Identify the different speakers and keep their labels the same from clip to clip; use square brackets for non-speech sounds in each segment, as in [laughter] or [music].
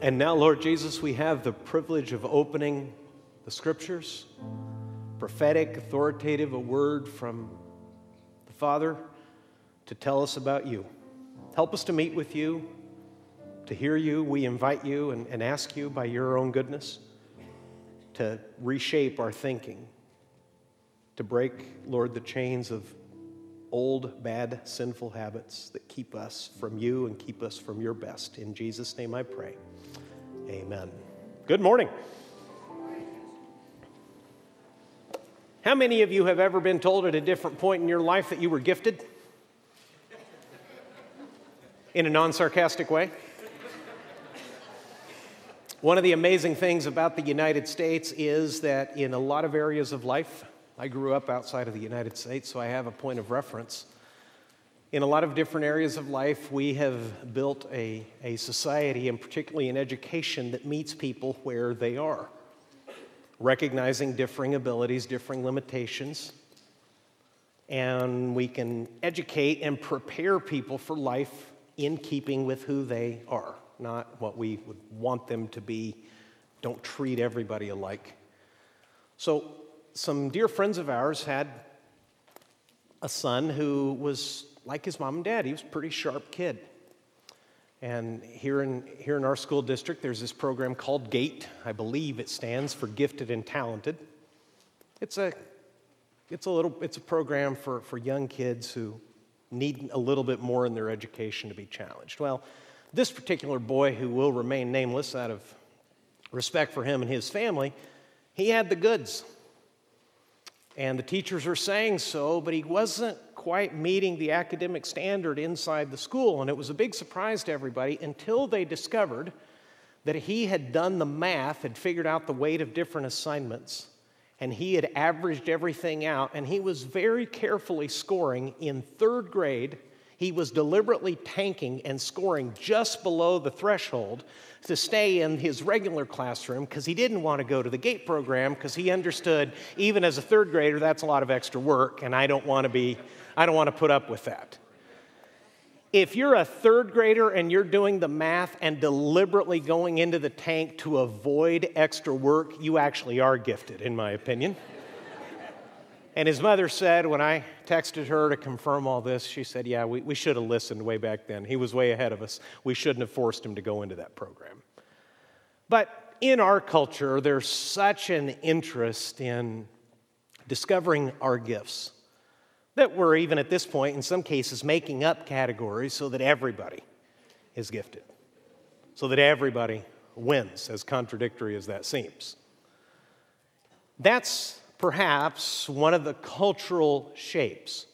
Speaker 1: And now, Lord Jesus, we have the privilege of opening the scriptures, prophetic, authoritative, a word from the Father to tell us about you. Help us to meet with you, to hear you. We invite you and, and ask you by your own goodness to reshape our thinking, to break, Lord, the chains of old, bad, sinful habits that keep us from you and keep us from your best. In Jesus' name I pray. Amen. Good morning. How many of you have ever been told at a different point in your life that you were gifted? In a non sarcastic way? One of the amazing things about the United States is that in a lot of areas of life, I grew up outside of the United States, so I have a point of reference. In a lot of different areas of life, we have built a, a society, and particularly in education, that meets people where they are, recognizing differing abilities, differing limitations. And we can educate and prepare people for life in keeping with who they are, not what we would want them to be. Don't treat everybody alike. So, some dear friends of ours had a son who was like his mom and dad. He was a pretty sharp kid. And here in, here in our school district, there's this program called GATE. I believe it stands for Gifted and Talented. It's a, it's a, little, it's a program for, for young kids who need a little bit more in their education to be challenged. Well, this particular boy, who will remain nameless out of respect for him and his family, he had the goods. And the teachers are saying so, but he wasn't quite meeting the academic standard inside the school. And it was a big surprise to everybody until they discovered that he had done the math, had figured out the weight of different assignments, and he had averaged everything out. And he was very carefully scoring in third grade. He was deliberately tanking and scoring just below the threshold to stay in his regular classroom because he didn't want to go to the GATE program because he understood, even as a third grader, that's a lot of extra work, and I don't want to be I don't want to put up with that. If you're a third grader and you're doing the math and deliberately going into the tank to avoid extra work, you actually are gifted, in my opinion. And his mother said, when I texted her to confirm all this, she said, Yeah, we, we should have listened way back then. He was way ahead of us. We shouldn't have forced him to go into that program. But in our culture, there's such an interest in discovering our gifts that we're even at this point, in some cases, making up categories so that everybody is gifted, so that everybody wins, as contradictory as that seems. That's perhaps one of the cultural shapes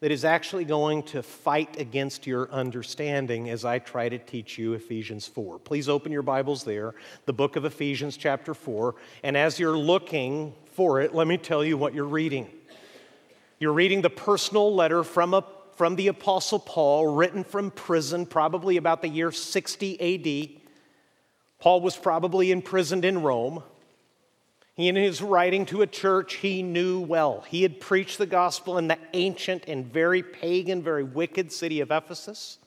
Speaker 1: that is actually going to fight against your understanding as I try to teach you Ephesians 4. Please open your Bibles there, the book of Ephesians, chapter 4. And as you're looking for it, let me tell you what you're reading. You're reading the personal letter from, a, from the Apostle Paul, written from prison, probably about the year 60 AD. Paul was probably imprisoned in Rome. He, in his writing to a church he knew well, he had preached the gospel in the ancient and very pagan, very wicked city of Ephesus.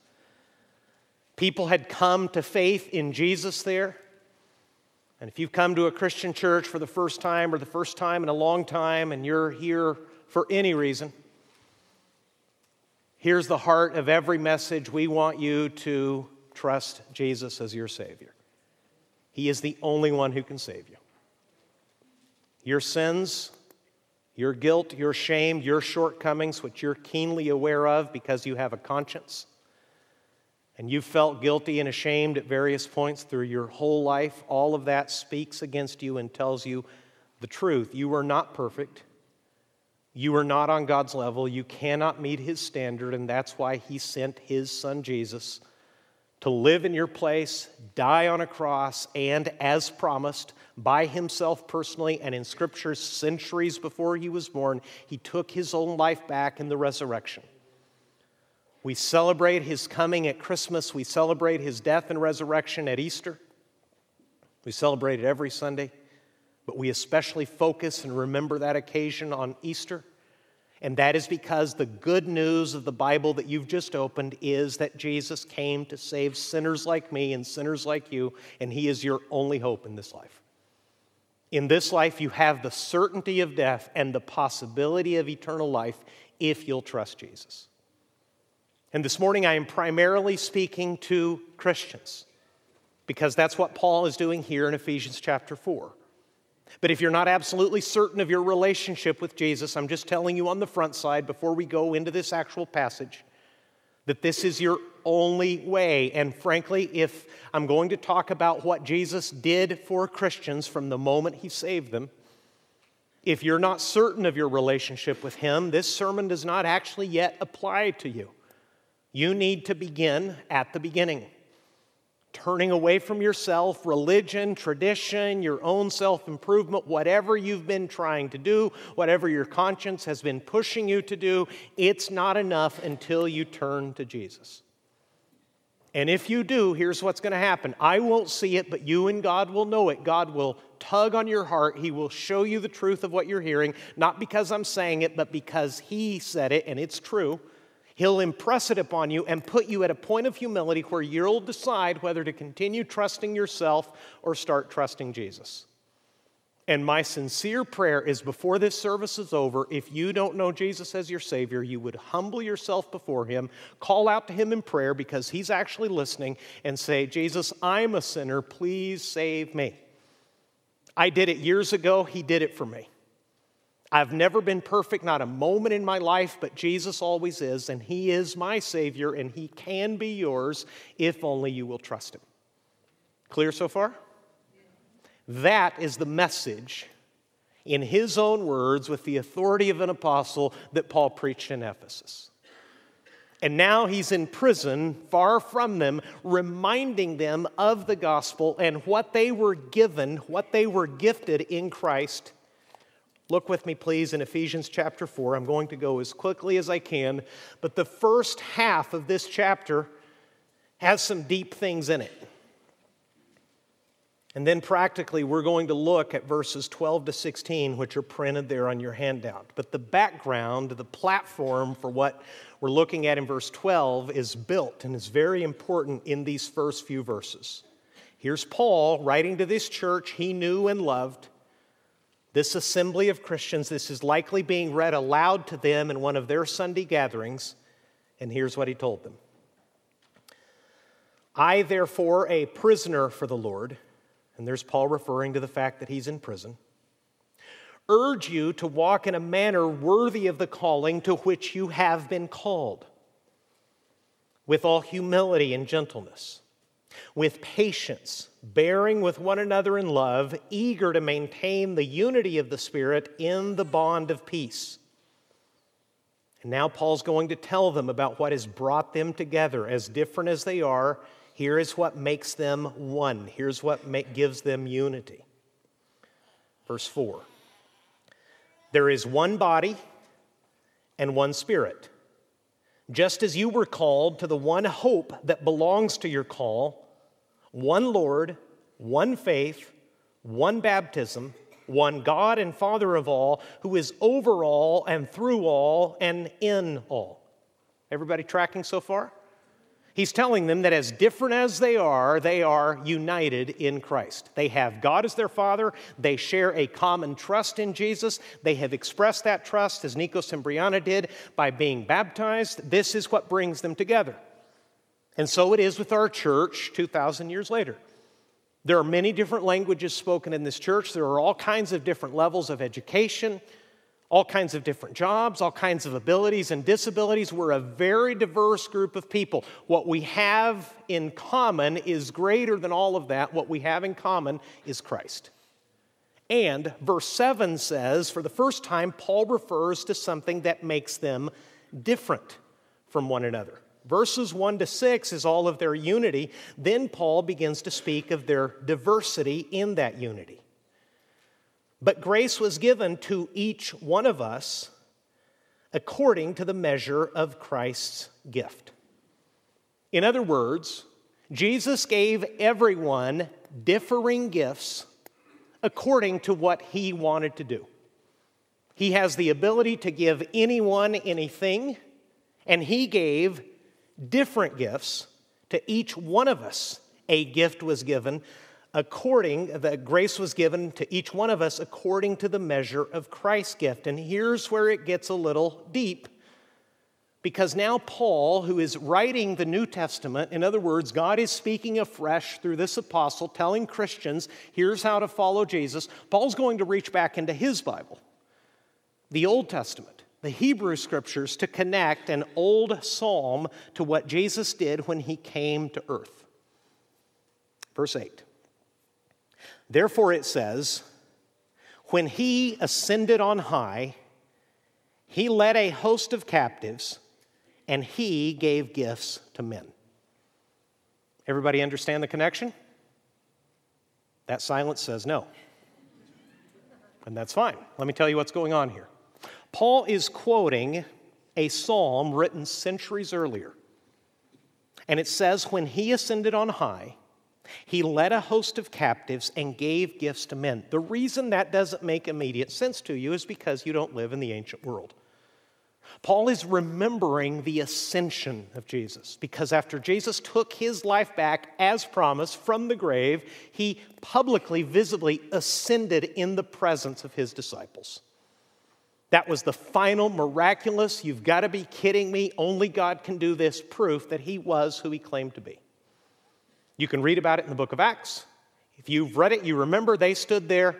Speaker 1: People had come to faith in Jesus there. And if you've come to a Christian church for the first time or the first time in a long time and you're here for any reason, here's the heart of every message. We want you to trust Jesus as your Savior. He is the only one who can save you. Your sins, your guilt, your shame, your shortcomings, which you're keenly aware of because you have a conscience, and you've felt guilty and ashamed at various points through your whole life, all of that speaks against you and tells you the truth. You are not perfect. You are not on God's level. You cannot meet his standard, and that's why he sent his son Jesus to live in your place, die on a cross, and as promised by himself personally and in scripture centuries before he was born, he took his own life back in the resurrection. We celebrate his coming at Christmas, we celebrate his death and resurrection at Easter. We celebrate it every Sunday but we especially focus and remember that occasion on Easter. And that is because the good news of the Bible that you've just opened is that Jesus came to save sinners like me and sinners like you, and He is your only hope in this life. In this life, you have the certainty of death and the possibility of eternal life if you'll trust Jesus. And this morning, I am primarily speaking to Christians because that's what Paul is doing here in Ephesians chapter 4. But if you're not absolutely certain of your relationship with Jesus, I'm just telling you on the front side before we go into this actual passage that this is your only way. And frankly, if I'm going to talk about what Jesus did for Christians from the moment he saved them, if you're not certain of your relationship with him, this sermon does not actually yet apply to you. You need to begin at the beginning turning away from yourself, religion, tradition, your own self improvement, whatever you've been trying to do, whatever your conscience has been pushing you to do, it's not enough until you turn to Jesus. And if you do, here's what's going to happen. I won't see it, but you and God will know it. God will tug on your heart. He will show you the truth of what you're hearing, not because I'm saying it, but because He said it and it's true. He'll impress it upon you and put you at a point of humility where you'll decide whether to continue trusting yourself or start trusting Jesus. And my sincere prayer is before this service is over, if you don't know Jesus as your Savior, you would humble yourself before Him, call out to Him in prayer because He's actually listening, and say, Jesus, I'm a sinner. Please save me. I did it years ago. He did it for me. I've never been perfect, not a moment in my life, but Jesus always is, and He is my Savior, and He can be yours if only you will trust Him. Clear so far? That is the message in His own words with the authority of an apostle that Paul preached in Ephesus. And now he's in prison, far from them, reminding them of the gospel and what they were given, what they were gifted in Christ Look with me, please, in Ephesians chapter 4. I'm going to go as quickly as I can, but the first half of this chapter has some deep things in it. And then practically, we're going to look at verses 12 to 16, which are printed there on your handout. But the background, the platform for what we're looking at in verse 12 is built and is very important in these first few verses. Here's Paul writing to this church he knew and loved. This assembly of Christians, this is likely being read aloud to them in one of their Sunday gatherings. And here's what he told them I, therefore, a prisoner for the Lord, and there's Paul referring to the fact that he's in prison, urge you to walk in a manner worthy of the calling to which you have been called, with all humility and gentleness with patience, bearing with one another in love, eager to maintain the unity of the Spirit in the bond of peace. And now Paul's going to tell them about what has brought them together. As different as they are, here is what makes them one. Here's what make, gives them unity. Verse 4 There is one body and one spirit. Just as you were called to the one hope that belongs to your call one Lord, one faith, one baptism, one God and Father of all, who is over all and through all and in all. Everybody tracking so far? He's telling them that as different as they are, they are united in Christ. They have God as their Father. They share a common trust in Jesus. They have expressed that trust, as Nikos and Brianna did, by being baptized. This is what brings them together. And so it is with our church 2,000 years later. There are many different languages spoken in this church. There are all kinds of different levels of education, all kinds of different jobs, all kinds of abilities and disabilities. We're a very diverse group of people. What we have in common is greater than all of that. What we have in common is Christ. And verse 7 says, for the first time, Paul refers to something that makes them different from one another. Verses 1 to 6 is all of their unity. Then Paul begins to speak of their diversity in that unity. But grace was given to each one of us according to the measure of Christ's gift. In other words, Jesus gave everyone differing gifts according to what he wanted to do. He has the ability to give anyone anything, and He gave different gifts to each one of us. A gift was given according, that grace was given to each one of us according to the measure of Christ's gift. And here's where it gets a little deep. Because now, Paul, who is writing the New Testament, in other words, God is speaking afresh through this apostle, telling Christians, here's how to follow Jesus. Paul's going to reach back into his Bible, the Old Testament, the Hebrew scriptures, to connect an old psalm to what Jesus did when he came to earth. Verse 8 Therefore, it says, When he ascended on high, he led a host of captives and he gave gifts to men. Everybody understand the connection? That silence says no. And that's fine. Let me tell you what's going on here. Paul is quoting a psalm written centuries earlier. And it says, When he ascended on high, he led a host of captives and gave gifts to men. The reason that doesn't make immediate sense to you is because you don't live in the ancient world. Paul is remembering the ascension of Jesus because after Jesus took his life back as promised from the grave, he publicly, visibly ascended in the presence of his disciples. That was the final miraculous, you've got to be kidding me, only God can do this proof that he was who he claimed to be. You can read about it in the book of Acts. If you've read it, you remember they stood there.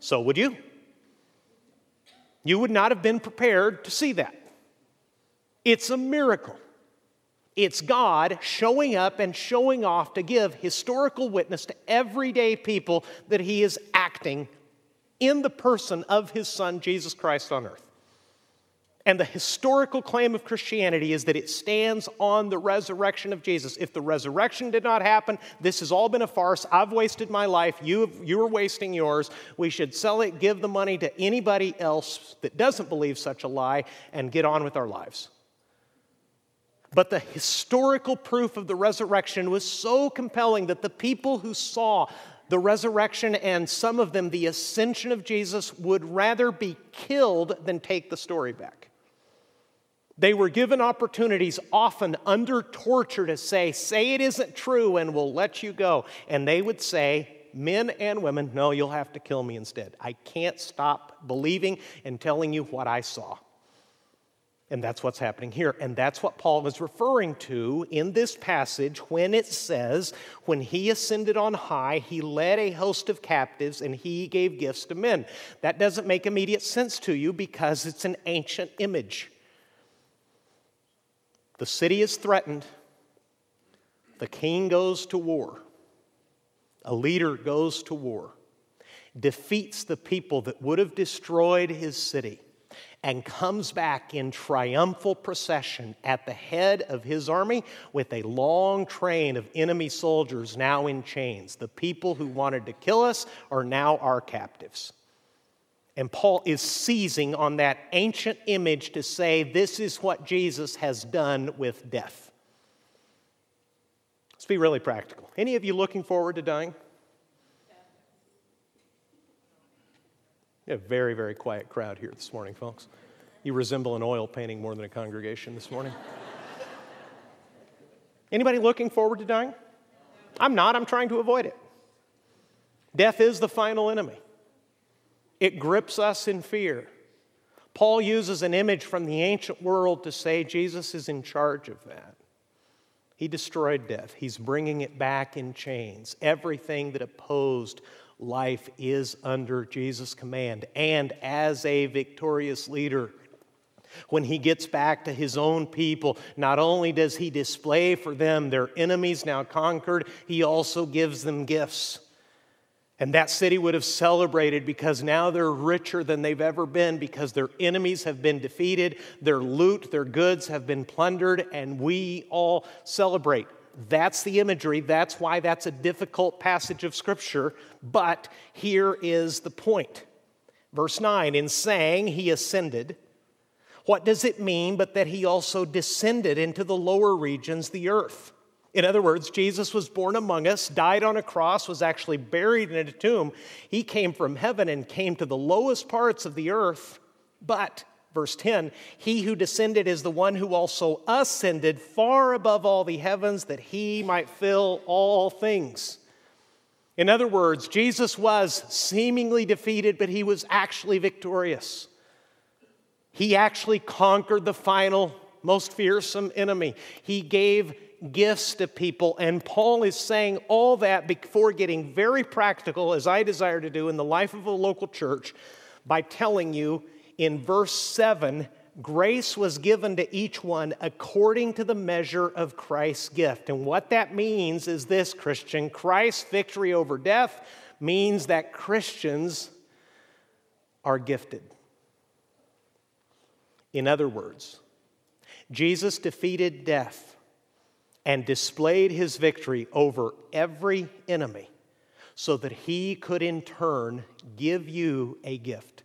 Speaker 1: So would you. You would not have been prepared to see that. It's a miracle. It's God showing up and showing off to give historical witness to everyday people that He is acting in the person of His Son, Jesus Christ, on earth. And the historical claim of Christianity is that it stands on the resurrection of Jesus. If the resurrection did not happen, this has all been a farce. I've wasted my life. You, you are wasting yours. We should sell it, give the money to anybody else that doesn't believe such a lie, and get on with our lives. But the historical proof of the resurrection was so compelling that the people who saw the resurrection and some of them the ascension of Jesus would rather be killed than take the story back. They were given opportunities, often under torture, to say, Say it isn't true and we'll let you go. And they would say, Men and women, no, you'll have to kill me instead. I can't stop believing and telling you what I saw. And that's what's happening here. And that's what Paul is referring to in this passage when it says, When he ascended on high, he led a host of captives and he gave gifts to men. That doesn't make immediate sense to you because it's an ancient image. The city is threatened. The king goes to war. A leader goes to war, defeats the people that would have destroyed his city, and comes back in triumphal procession at the head of his army with a long train of enemy soldiers now in chains. The people who wanted to kill us are now our captives. And Paul is seizing on that ancient image to say this is what Jesus has done with death. Let's be really practical. Any of you looking forward to dying? a very, very quiet crowd here this morning, folks. You resemble an oil painting more than a congregation this morning. [laughs] Anybody looking forward to dying? I'm not. I'm trying to avoid it. Death is the final enemy. It grips us in fear. Paul uses an image from the ancient world to say Jesus is in charge of that. He destroyed death, he's bringing it back in chains. Everything that opposed life is under Jesus' command. And as a victorious leader, when he gets back to his own people, not only does he display for them their enemies now conquered, he also gives them gifts. And that city would have celebrated because now they're richer than they've ever been because their enemies have been defeated, their loot, their goods have been plundered, and we all celebrate. That's the imagery. That's why that's a difficult passage of Scripture. But here is the point. Verse 9 In saying he ascended, what does it mean but that he also descended into the lower regions, the earth? In other words, Jesus was born among us, died on a cross, was actually buried in a tomb. He came from heaven and came to the lowest parts of the earth. But, verse 10, he who descended is the one who also ascended far above all the heavens that he might fill all things. In other words, Jesus was seemingly defeated, but he was actually victorious. He actually conquered the final, most fearsome enemy. He gave gifts to people, and Paul is saying all that before getting very practical, as I desire to do in the life of a local church, by telling you in verse 7 grace was given to each one according to the measure of Christ's gift. And what that means is this, Christian Christ's victory over death means that Christians are gifted. In other words, Jesus defeated death and displayed his victory over every enemy so that he could in turn give you a gift.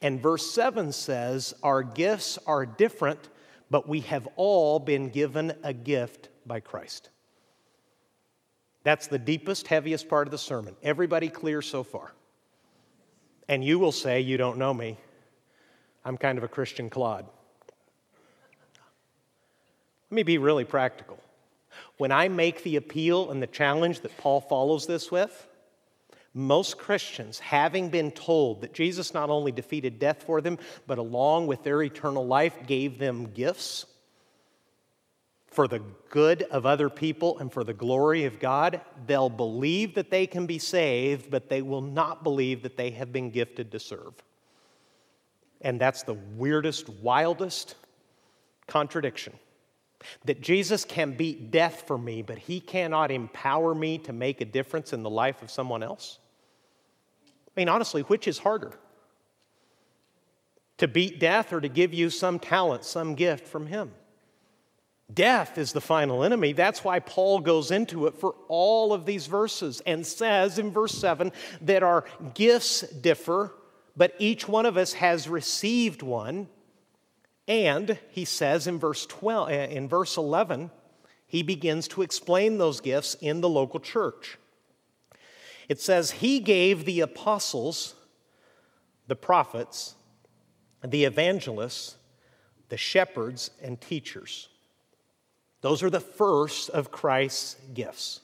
Speaker 1: And verse 7 says, Our gifts are different, but we have all been given a gift by Christ. That's the deepest, heaviest part of the sermon. Everybody clear so far? And you will say, You don't know me. I'm kind of a Christian clod. Let me be really practical. When I make the appeal and the challenge that Paul follows this with, most Christians, having been told that Jesus not only defeated death for them, but along with their eternal life gave them gifts for the good of other people and for the glory of God, they'll believe that they can be saved, but they will not believe that they have been gifted to serve. And that's the weirdest, wildest contradiction. That Jesus can beat death for me, but he cannot empower me to make a difference in the life of someone else. I mean, honestly, which is harder? To beat death or to give you some talent, some gift from Him? Death is the final enemy. That's why Paul goes into it for all of these verses and says in verse 7 that our gifts differ, but each one of us has received one. And he says in verse 12 uh, in verse 11, he begins to explain those gifts in the local church. It says, He gave the apostles, the prophets, the evangelists, the shepherds, and teachers. Those are the first of Christ's gifts.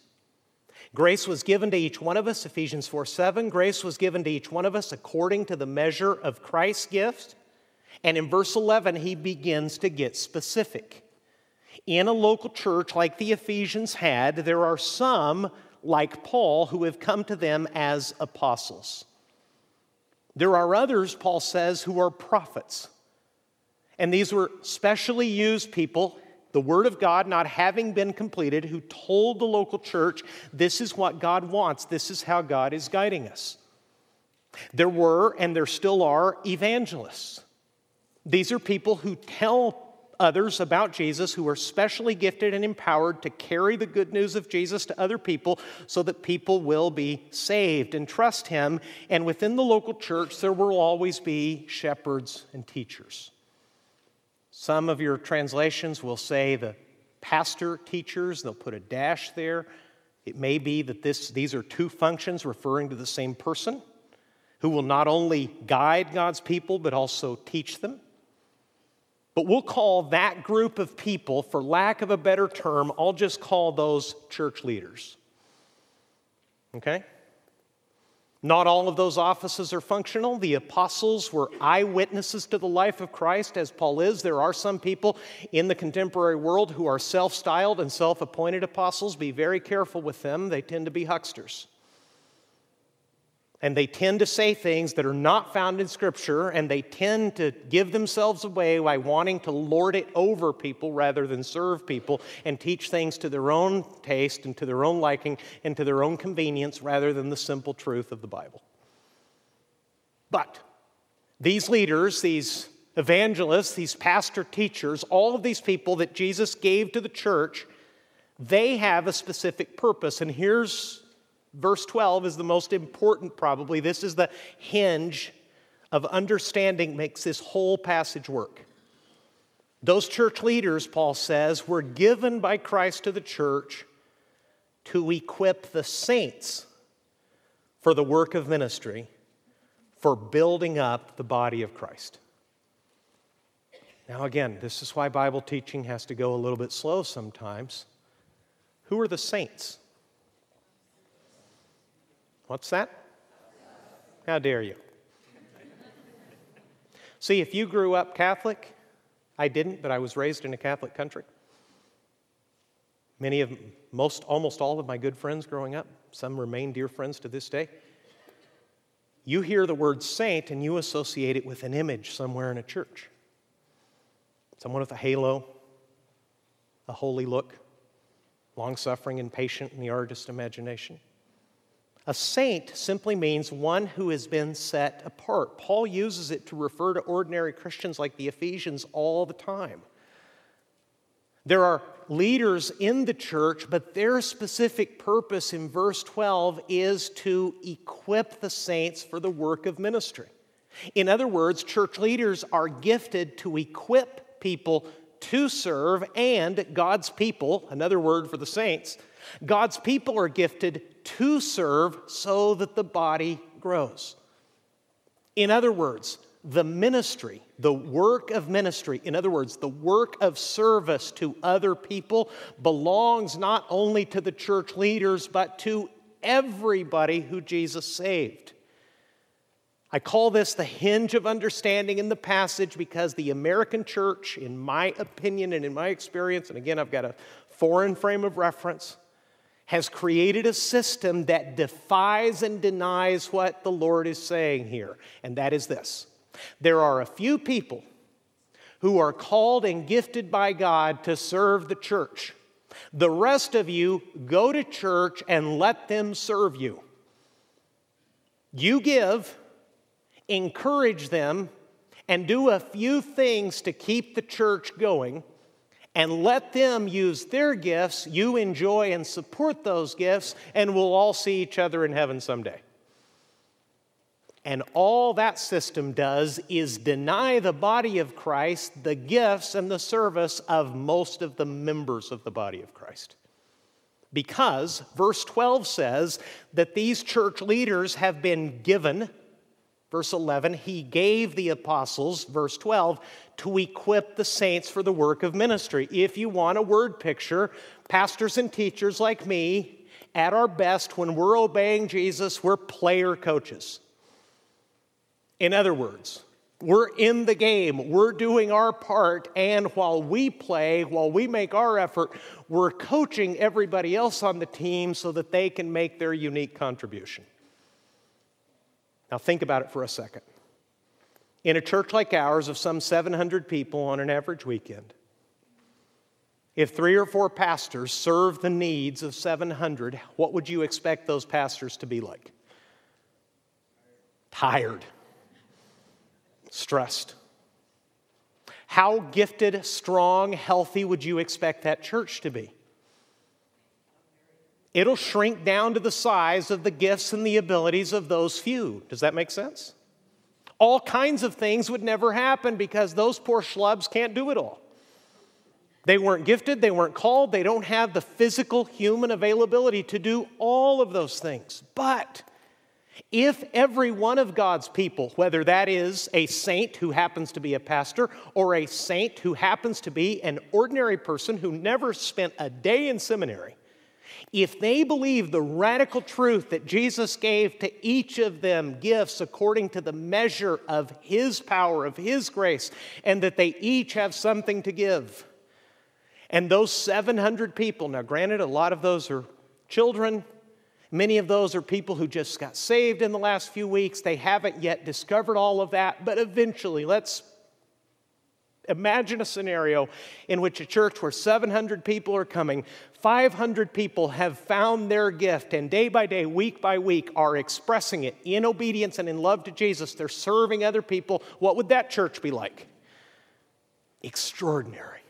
Speaker 1: Grace was given to each one of us, Ephesians 4 7. Grace was given to each one of us according to the measure of Christ's gift. And in verse 11, he begins to get specific. In a local church like the Ephesians had, there are some like Paul, who have come to them as apostles. There are others, Paul says, who are prophets. And these were specially used people, the Word of God not having been completed, who told the local church, this is what God wants, this is how God is guiding us. There were, and there still are, evangelists. These are people who tell others about Jesus who are specially gifted and empowered to carry the good news of Jesus to other people so that people will be saved and trust him. And within the local church, there will always be shepherds and teachers. Some of your translations will say the pastor teachers, they'll put a dash there. It may be that this, these are two functions referring to the same person who will not only guide God's people but also teach them. But we'll call that group of people, for lack of a better term, I'll just call those church leaders. Okay? Not all of those offices are functional. The apostles were eyewitnesses to the life of Christ, as Paul is. There are some people in the contemporary world who are self styled and self appointed apostles. Be very careful with them, they tend to be hucksters. And they tend to say things that are not found in Scripture, and they tend to give themselves away by wanting to lord it over people rather than serve people and teach things to their own taste and to their own liking and to their own convenience rather than the simple truth of the Bible. But these leaders, these evangelists, these pastor teachers, all of these people that Jesus gave to the church, they have a specific purpose. And here's Verse 12 is the most important, probably. This is the hinge of understanding, makes this whole passage work. Those church leaders, Paul says, were given by Christ to the church to equip the saints for the work of ministry, for building up the body of Christ. Now, again, this is why Bible teaching has to go a little bit slow sometimes. Who are the saints? What's that? How dare you? See, if you grew up Catholic, I didn't, but I was raised in a Catholic country. Many of, most, almost all of my good friends growing up, some remain dear friends to this day. You hear the word saint and you associate it with an image somewhere in a church. Someone with a halo, a holy look, long suffering and patient in the artist's imagination. A saint simply means one who has been set apart. Paul uses it to refer to ordinary Christians like the Ephesians all the time. There are leaders in the church, but their specific purpose in verse 12 is to equip the saints for the work of ministry. In other words, church leaders are gifted to equip people to serve, and God's people, another word for the saints, God's people are gifted to serve so that the body grows. In other words, the ministry, the work of ministry, in other words, the work of service to other people belongs not only to the church leaders, but to everybody who Jesus saved. I call this the hinge of understanding in the passage because the American church, in my opinion and in my experience, and again, I've got a foreign frame of reference, has created a system that defies and denies what the Lord is saying here, and that is this there are a few people who are called and gifted by God to serve the church. The rest of you go to church and let them serve you. You give, encourage them, and do a few things to keep the church going and let them use their gifts. You enjoy and support those gifts, and we'll all see each other in heaven someday. And all that system does is deny the body of Christ the gifts and the service of most of the members of the body of Christ. Because verse 12 says that these church leaders have been given Verse 11, he gave the apostles, verse 12, to equip the saints for the work of ministry. If you want a word picture, pastors and teachers like me, at our best, when we're obeying Jesus, we're player coaches. In other words, we're in the game, we're doing our part, and while we play, while we make our effort, we're coaching everybody else on the team so that they can make their unique contribution. Now, think about it for a second. In a church like ours of some 700 people on an average weekend, if three or four pastors serve the needs of 700, what would you expect those pastors to be like? Tired, stressed. How gifted, strong, healthy would you expect that church to be? It'll shrink down to the size of the gifts and the abilities of those few. Does that make sense? All kinds of things would never happen because those poor schlubs can't do it all. They weren't gifted, they weren't called, they don't have the physical human availability to do all of those things. But if every one of God's people, whether that is a saint who happens to be a pastor or a saint who happens to be an ordinary person who never spent a day in seminary, if they believe the radical truth that Jesus gave to each of them gifts according to the measure of His power, of His grace, and that they each have something to give, and those 700 people, now granted, a lot of those are children, many of those are people who just got saved in the last few weeks. They haven't yet discovered all of that, but eventually, let's imagine a scenario in which a church where 700 people are coming, 500 people have found their gift, and day by day, week by week, are expressing it in obedience and in love to Jesus. They're serving other people. What would that church be like? Extraordinary.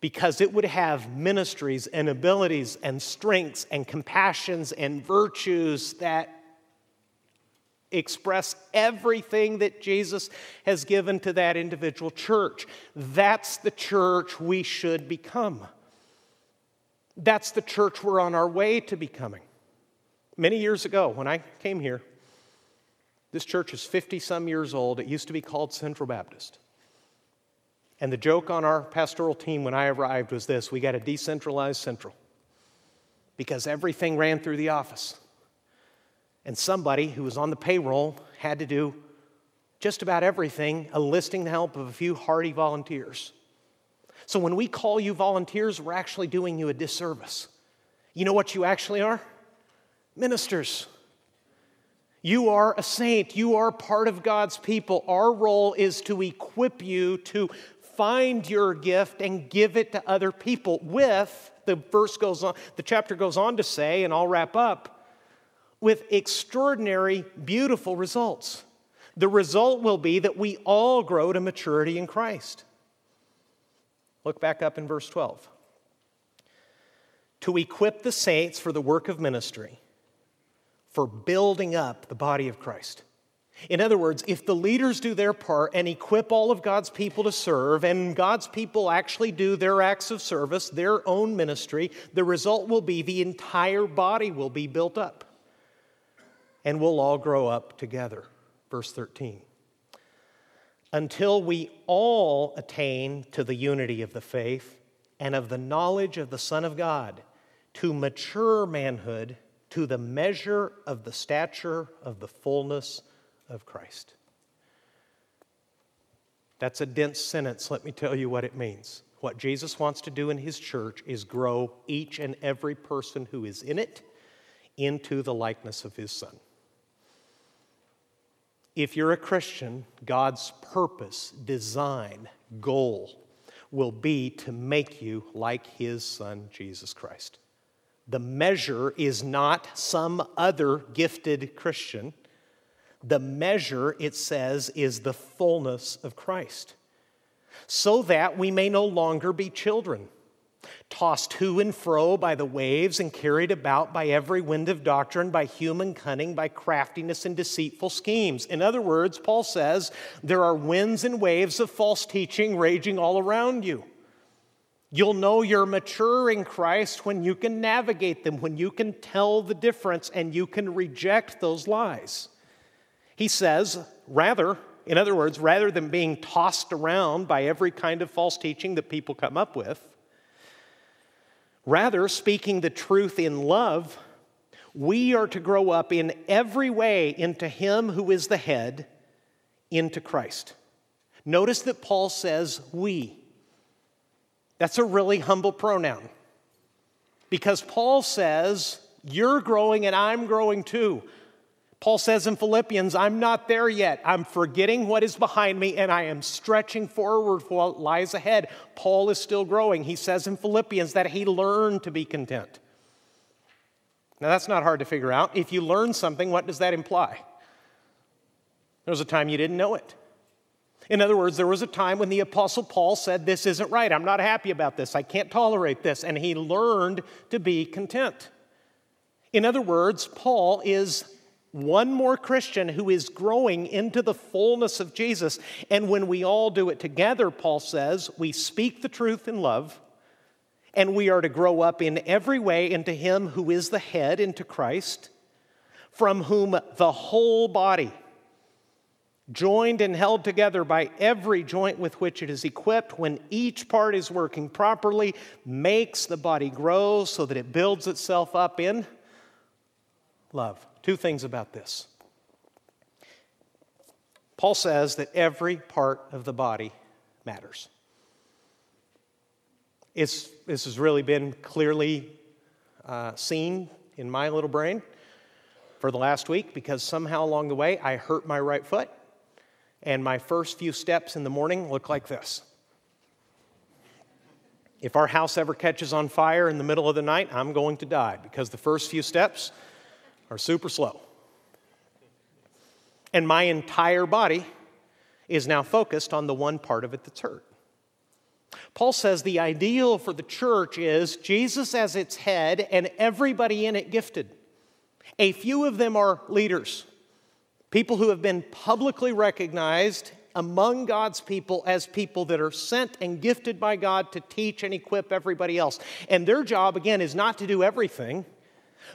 Speaker 1: Because it would have ministries and abilities and strengths and compassions and virtues that express everything that Jesus has given to that individual church. That's the church we should become. That's the church we're on our way to becoming. Many years ago, when I came here, this church is 50 some years old. It used to be called Central Baptist. And the joke on our pastoral team when I arrived was this we got a decentralized central because everything ran through the office. And somebody who was on the payroll had to do just about everything, enlisting the help of a few hardy volunteers. So when we call you volunteers, we're actually doing you a disservice. You know what you actually are? Ministers. You are a saint. You are part of God's people. Our role is to equip you to find your gift and give it to other people with the verse goes on the chapter goes on to say and I'll wrap up with extraordinary beautiful results. The result will be that we all grow to maturity in Christ. Look back up in verse 12. To equip the saints for the work of ministry, for building up the body of Christ. In other words, if the leaders do their part and equip all of God's people to serve, and God's people actually do their acts of service, their own ministry, the result will be the entire body will be built up. And we'll all grow up together. Verse 13 until we all attain to the unity of the faith and of the knowledge of the Son of God, to mature manhood, to the measure of the stature of the fullness of Christ. That's a dense sentence. Let me tell you what it means. What Jesus wants to do in his church is grow each and every person who is in it into the likeness of his Son. If you're a Christian, God's purpose, design, goal will be to make you like his son, Jesus Christ. The measure is not some other gifted Christian. The measure, it says, is the fullness of Christ, so that we may no longer be children tossed to and fro by the waves and carried about by every wind of doctrine, by human cunning, by craftiness and deceitful schemes. In other words, Paul says there are winds and waves of false teaching raging all around you. You'll know you're mature in Christ when you can navigate them, when you can tell the difference and you can reject those lies. He says, rather, in other words, rather than being tossed around by every kind of false teaching that people come up with, Rather, speaking the truth in love, we are to grow up in every way into Him who is the head, into Christ. Notice that Paul says we. That's a really humble pronoun because Paul says, You're growing and I'm growing too. Paul says in Philippians, I'm not there yet. I'm forgetting what is behind me and I am stretching forward for what lies ahead. Paul is still growing. He says in Philippians that he learned to be content. Now, that's not hard to figure out. If you learn something, what does that imply? There was a time you didn't know it. In other words, there was a time when the Apostle Paul said, This isn't right. I'm not happy about this. I can't tolerate this. And he learned to be content. In other words, Paul is one more Christian who is growing into the fullness of Jesus. And when we all do it together, Paul says, we speak the truth in love, and we are to grow up in every way into Him who is the head, into Christ, from whom the whole body, joined and held together by every joint with which it is equipped, when each part is working properly, makes the body grow so that it builds itself up in love. Two things about this. Paul says that every part of the body matters. It's, this has really been clearly uh, seen in my little brain for the last week because somehow along the way I hurt my right foot, and my first few steps in the morning look like this. If our house ever catches on fire in the middle of the night, I'm going to die because the first few steps are super slow. And my entire body is now focused on the one part of it that's hurt. Paul says the ideal for the church is Jesus as its head and everybody in it gifted. A few of them are leaders, People who have been publicly recognized among God's people as people that are sent and gifted by God to teach and equip everybody else. And their job, again, is not to do everything,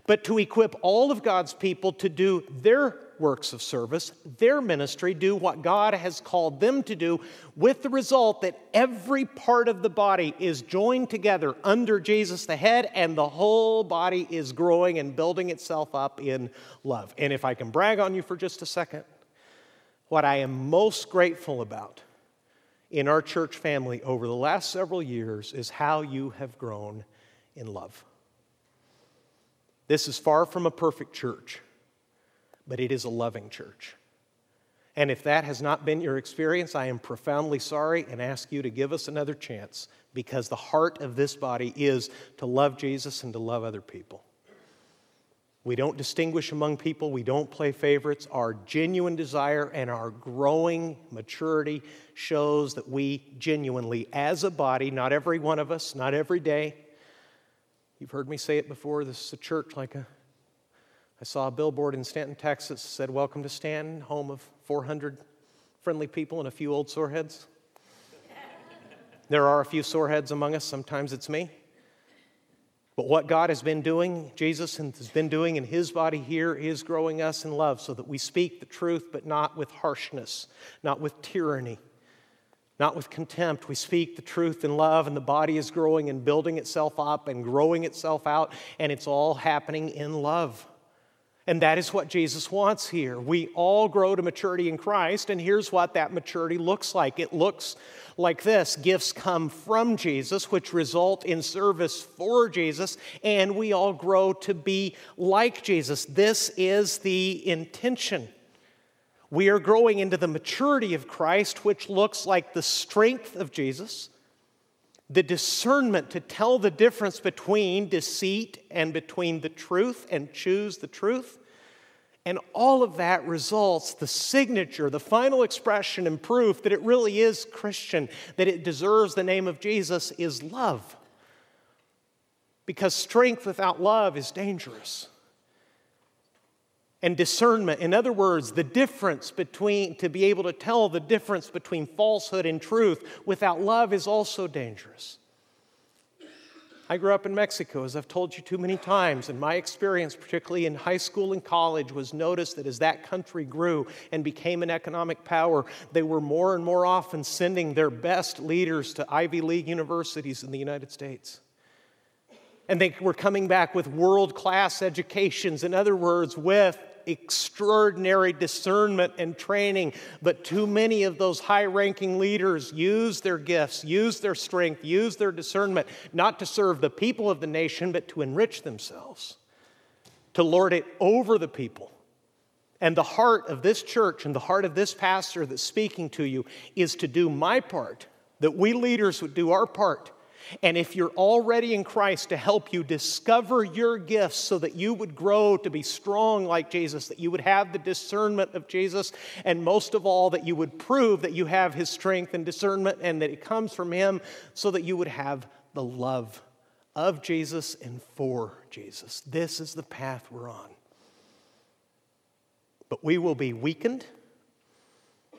Speaker 1: but to equip all of God's people to do their works of service, their ministry, do what God has called them to do, with the result that every part of the body is joined together under Jesus the head, and the whole body is growing and building itself up in love. And if I can brag on you for just a second, what I am most grateful about in our church family over the last several years is how you have grown in love. This is far from a perfect church, but it is a loving church. And if that has not been your experience, I am profoundly sorry and ask you to give us another chance because the heart of this body is to love Jesus and to love other people. We don't distinguish among people. We don't play favorites. Our genuine desire and our growing maturity shows that we genuinely, as a body, not every one of us, not every day, you've heard me say it before, this is a church like a. I saw a billboard in Stanton, Texas, said, Welcome to Stanton, home of 400 friendly people and a few old soreheads. [laughs] there are a few soreheads among us, sometimes it's me. But what God has been doing, Jesus has been doing in his body here, is growing us in love so that we speak the truth, but not with harshness, not with tyranny, not with contempt. We speak the truth in love, and the body is growing and building itself up and growing itself out, and it's all happening in love. And that is what Jesus wants here. We all grow to maturity in Christ, and here's what that maturity looks like it looks like this gifts come from Jesus, which result in service for Jesus, and we all grow to be like Jesus. This is the intention. We are growing into the maturity of Christ, which looks like the strength of Jesus the discernment to tell the difference between deceit and between the truth and choose the truth. And all of that results, the signature, the final expression and proof that it really is Christian, that it deserves the name of Jesus, is love. Because strength without love is dangerous. And discernment, in other words, the difference between, to be able to tell the difference between falsehood and truth without love is also dangerous. I grew up in Mexico, as I've told you too many times, and my experience, particularly in high school and college, was noticed that as that country grew and became an economic power, they were more and more often sending their best leaders to Ivy League universities in the United States. And they were coming back with world class educations, in other words, with extraordinary discernment and training, but too many of those high ranking leaders use their gifts, use their strength, use their discernment, not to serve the people of the nation, but to enrich themselves, to lord it over the people. And the heart of this church and the heart of this pastor that's speaking to you is to do my part, that we leaders would do our part and if you're already in Christ, to help you discover your gifts so that you would grow to be strong like Jesus, that you would have the discernment of Jesus, and most of all, that you would prove that you have his strength and discernment and that it comes from him so that you would have the love of Jesus and for Jesus. This is the path we're on. But we will be weakened.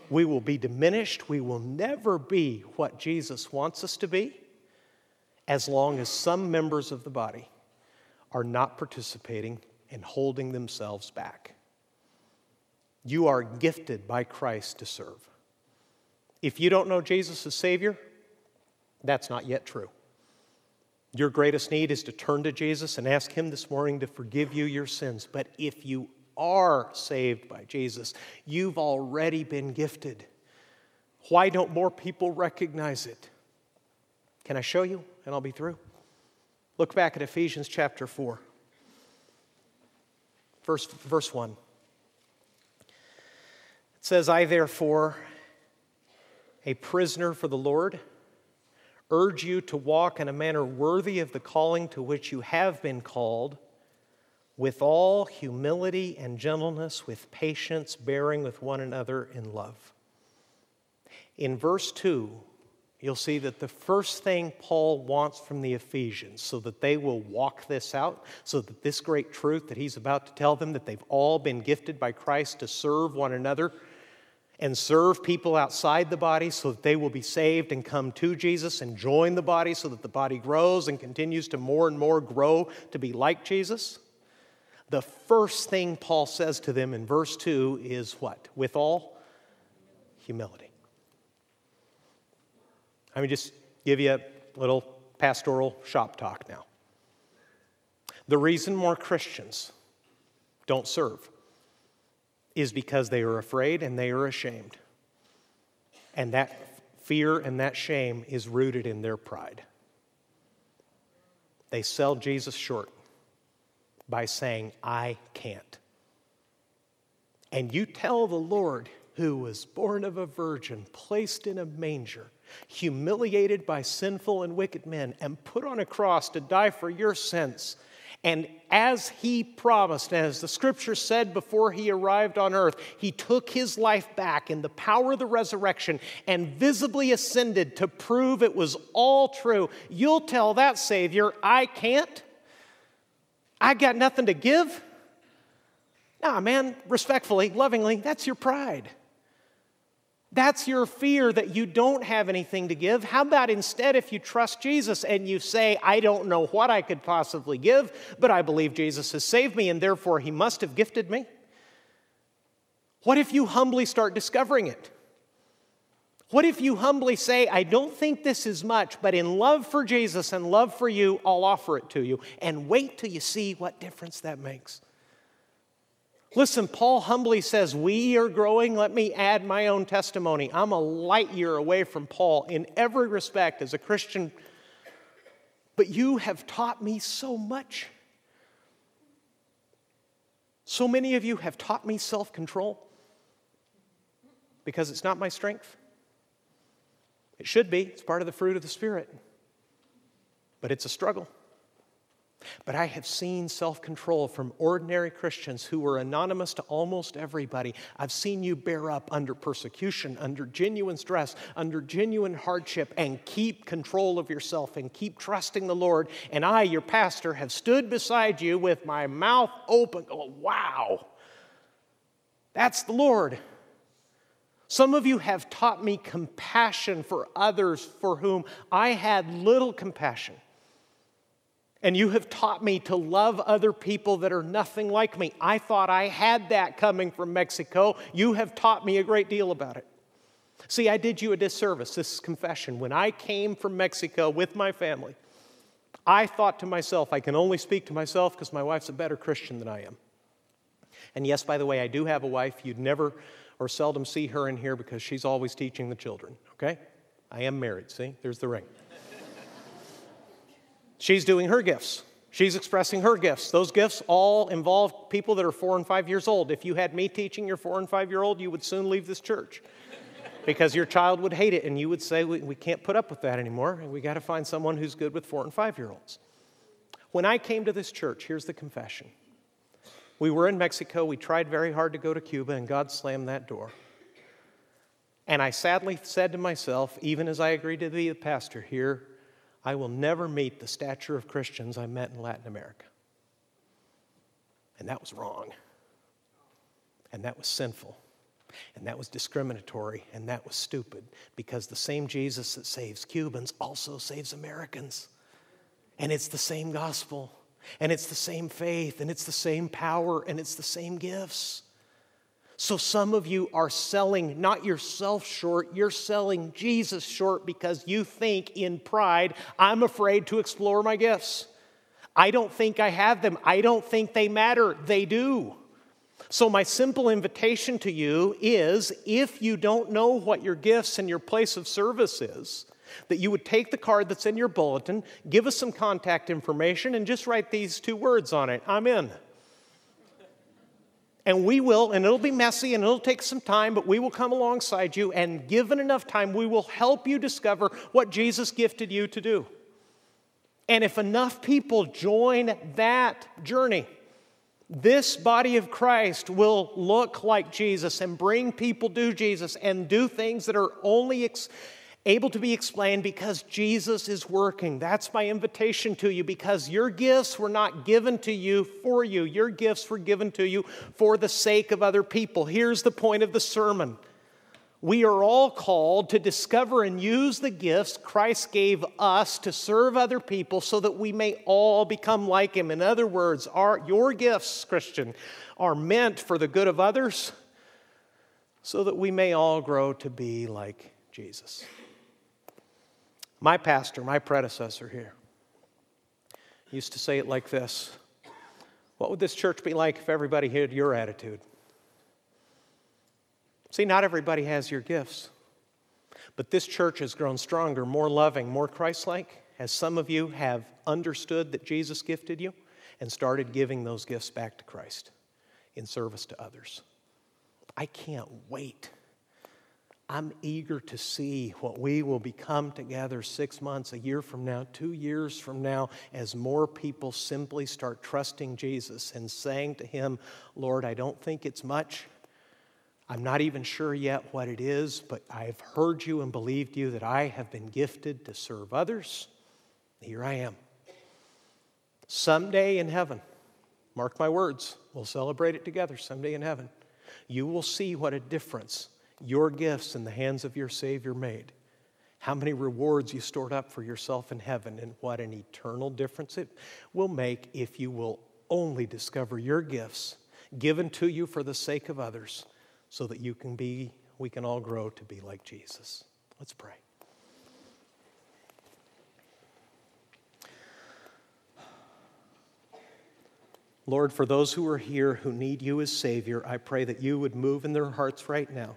Speaker 1: We will be diminished. We will never be what Jesus wants us to be as long as some members of the body are not participating and holding themselves back. You are gifted by Christ to serve. If you don't know Jesus as Savior, that's not yet true. Your greatest need is to turn to Jesus and ask Him this morning to forgive you your sins. But if you are saved by Jesus, you've already been gifted. Why don't more people recognize it? Can I show you? And I'll be through. Look back at Ephesians chapter 4, verse, verse 1. It says, I therefore, a prisoner for the Lord, urge you to walk in a manner worthy of the calling to which you have been called, with all humility and gentleness, with patience, bearing with one another in love. In verse 2, you'll see that the first thing Paul wants from the Ephesians, so that they will walk this out, so that this great truth that he's about to tell them, that they've all been gifted by Christ to serve one another and serve people outside the body so that they will be saved and come to Jesus and join the body so that the body grows and continues to more and more grow to be like Jesus. The first thing Paul says to them in verse 2 is what? With all humility. Let me just give you a little pastoral shop talk now. The reason more Christians don't serve is because they are afraid and they are ashamed. And that fear and that shame is rooted in their pride. They sell Jesus short by saying, I can't. And you tell the Lord, who was born of a virgin, placed in a manger, humiliated by sinful and wicked men, and put on a cross to die for your sins. And as he promised, as the scripture said before he arrived on earth, he took his life back in the power of the resurrection and visibly ascended to prove it was all true. You'll tell that Savior, I can't. I got nothing to give. Nah, man, respectfully, lovingly, that's your pride. That's your fear that you don't have anything to give. How about instead, if you trust Jesus and you say, I don't know what I could possibly give, but I believe Jesus has saved me and therefore he must have gifted me? What if you humbly start discovering it? What if you humbly say, I don't think this is much, but in love for Jesus and love for you, I'll offer it to you, and wait till you see what difference that makes? Listen, Paul humbly says, We are growing. Let me add my own testimony. I'm a light year away from Paul in every respect as a Christian, but you have taught me so much. So many of you have taught me self control because it's not my strength. It should be, it's part of the fruit of the Spirit, but it's a struggle. But I have seen self control from ordinary Christians who were anonymous to almost everybody. I've seen you bear up under persecution, under genuine stress, under genuine hardship, and keep control of yourself and keep trusting the Lord. And I, your pastor, have stood beside you with my mouth open. Oh, wow, that's the Lord. Some of you have taught me compassion for others for whom I had little compassion. And you have taught me to love other people that are nothing like me. I thought I had that coming from Mexico. You have taught me a great deal about it. See, I did you a disservice. This is confession. When I came from Mexico with my family, I thought to myself, I can only speak to myself because my wife's a better Christian than I am. And yes, by the way, I do have a wife. You'd never or seldom see her in here because she's always teaching the children, okay? I am married, see? There's the ring. She's doing her gifts. She's expressing her gifts. Those gifts all involve people that are four and five years old. If you had me teaching your four and five year old, you would soon leave this church because your child would hate it and you would say, We, we can't put up with that anymore we got to find someone who's good with four and five year olds. When I came to this church, here's the confession. We were in Mexico. We tried very hard to go to Cuba, and God slammed that door. And I sadly said to myself, even as I agreed to be the pastor here, I will never meet the stature of Christians I met in Latin America. And that was wrong. And that was sinful. And that was discriminatory. And that was stupid because the same Jesus that saves Cubans also saves Americans. And it's the same gospel. And it's the same faith. And it's the same power. And it's the same gifts. So some of you are selling not yourself short, you're selling Jesus short because you think in pride, I'm afraid to explore my gifts. I don't think I have them. I don't think they matter. They do. So, my simple invitation to you is if you don't know what your gifts and your place of service is, that you would take the card that's in your bulletin, give us some contact information, and just write these two words on it I'm in. And we will, and it'll be messy and it'll take some time, but we will come alongside you, and given enough time, we will help you discover what Jesus gifted you to do. And if enough people join that journey, this body of Christ will look like Jesus and bring people to Jesus and do things that are only ex- able to be explained because Jesus is working. That's my invitation to you because your gifts were not given to you for you, your gifts were given to you for the sake of other people. Here's the point of the sermon. We are all called to discover and use the gifts Christ gave us to serve other people so that we may all become like Him. In other words, our, your gifts, Christian, are meant for the good of others so that we may all grow to be like Jesus. My pastor, my predecessor here, used to say it like this What would this church be like if everybody had your attitude? See, not everybody has your gifts, but this church has grown stronger, more loving, more Christ like, as some of you have understood that Jesus gifted you and started giving those gifts back to Christ in service to others. I can't wait I'm eager to see what we will become together six months, a year from now, two years from now, as more people simply start trusting Jesus and saying to Him, Lord, I don't think it's much. I'm not even sure yet what it is, but I've heard you and believed you that I have been gifted to serve others. Here I am. Someday in heaven, mark my words, we'll celebrate it together someday in heaven. You will see what a difference your gifts in the hands of your Savior made, how many rewards you stored up for yourself in heaven, and what an eternal difference it will make if you will only discover your gifts given to you for the sake of others so that you can be, we can all grow to be like Jesus. Let's pray. Lord, for those who are here who need you as Savior, I pray that you would move in their hearts right now.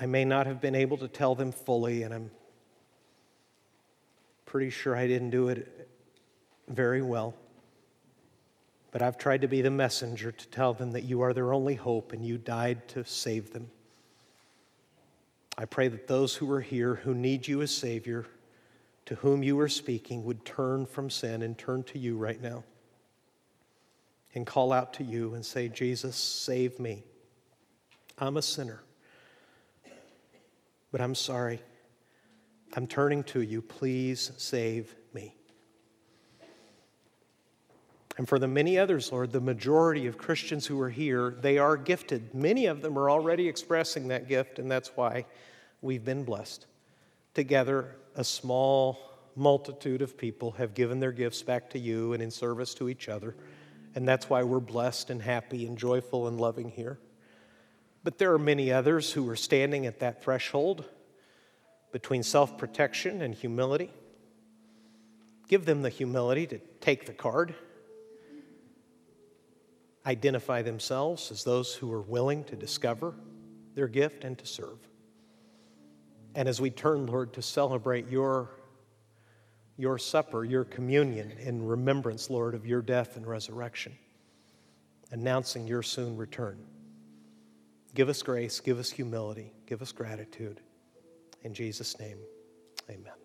Speaker 1: I may not have been able to tell them fully, and I'm pretty sure I didn't do it very well. But I've tried to be the messenger to tell them that you are their only hope and you died to save them. I pray that those who are here who need you as Savior, to whom you are speaking, would turn from sin and turn to you right now and call out to you and say, Jesus, save me. I'm a sinner but I'm sorry. I'm turning to you. Please save me. And for the many others, Lord, the majority of Christians who are here, they are gifted. Many of them are already expressing that gift, and that's why we've been blessed. Together, a small multitude of people have given their gifts back to you and in service to each other. And that's why we're blessed and happy and joyful and loving here. But there are many others who are standing at that threshold between self protection and humility. Give them the humility to take the card, identify themselves as those who are willing to discover their gift and to serve. And as we turn, Lord, to celebrate your, your supper, your communion, in remembrance, Lord, of your death and resurrection, announcing your soon return. Give us grace, give us humility, give us gratitude. In Jesus' name, amen.